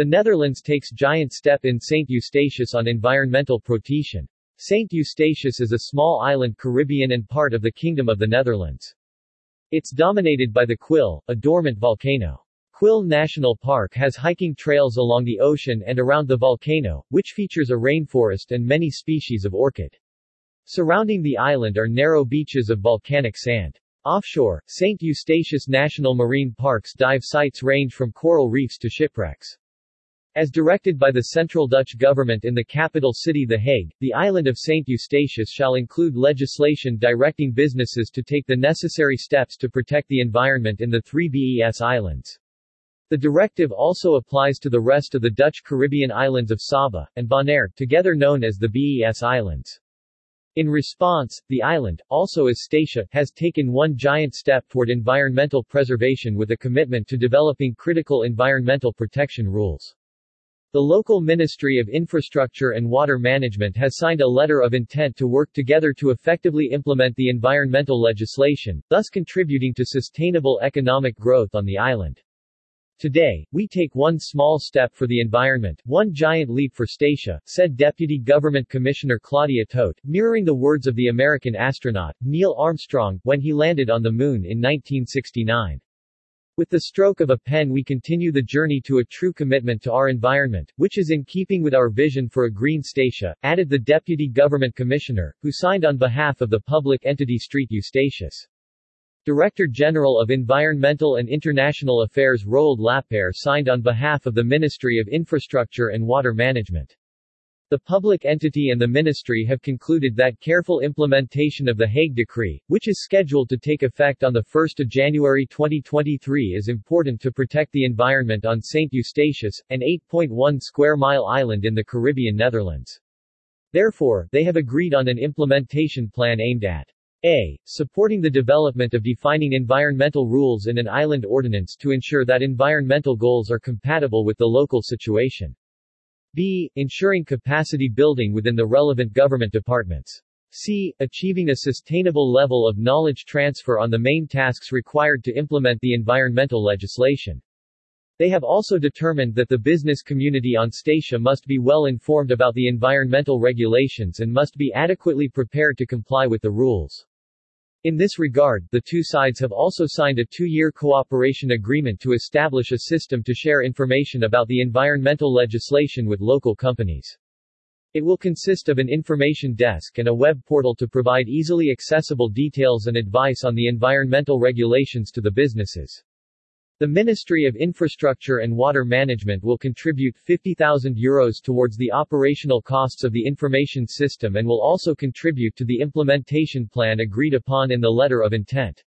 The Netherlands takes giant step in St. Eustatius on environmental protection. St. Eustatius is a small island Caribbean and part of the Kingdom of the Netherlands. It's dominated by the Quill, a dormant volcano. Quill National Park has hiking trails along the ocean and around the volcano, which features a rainforest and many species of orchid. Surrounding the island are narrow beaches of volcanic sand. Offshore, St. Eustatius National Marine Park's dive sites range from coral reefs to shipwrecks. As directed by the central Dutch government in the capital city The Hague, the island of St. Eustatius shall include legislation directing businesses to take the necessary steps to protect the environment in the three BES islands. The directive also applies to the rest of the Dutch Caribbean islands of Saba, and Bonaire, together known as the BES Islands. In response, the island, also as Statia, has taken one giant step toward environmental preservation with a commitment to developing critical environmental protection rules. The local Ministry of Infrastructure and Water Management has signed a letter of intent to work together to effectively implement the environmental legislation, thus contributing to sustainable economic growth on the island. Today, we take one small step for the environment, one giant leap for Statia, said Deputy Government Commissioner Claudia Toet, mirroring the words of the American astronaut, Neil Armstrong, when he landed on the Moon in 1969. With the stroke of a pen we continue the journey to a true commitment to our environment, which is in keeping with our vision for a green Statia, added the Deputy Government Commissioner, who signed on behalf of the public entity Street Eustatius. Director General of Environmental and International Affairs Roald Lapperre signed on behalf of the Ministry of Infrastructure and Water Management. The public entity and the ministry have concluded that careful implementation of the Hague Decree, which is scheduled to take effect on 1 January 2023 is important to protect the environment on St. Eustatius, an 8.1 square mile island in the Caribbean Netherlands. Therefore, they have agreed on an implementation plan aimed at a. Supporting the development of defining environmental rules in an island ordinance to ensure that environmental goals are compatible with the local situation. B. Ensuring capacity building within the relevant government departments. C. Achieving a sustainable level of knowledge transfer on the main tasks required to implement the environmental legislation. They have also determined that the business community on Statia must be well informed about the environmental regulations and must be adequately prepared to comply with the rules. In this regard, the two sides have also signed a two-year cooperation agreement to establish a system to share information about the environmental legislation with local companies. It will consist of an information desk and a web portal to provide easily accessible details and advice on the environmental regulations to the businesses. The Ministry of Infrastructure and Water Management will contribute 50,000 euros towards the operational costs of the information system and will also contribute to the implementation plan agreed upon in the letter of intent.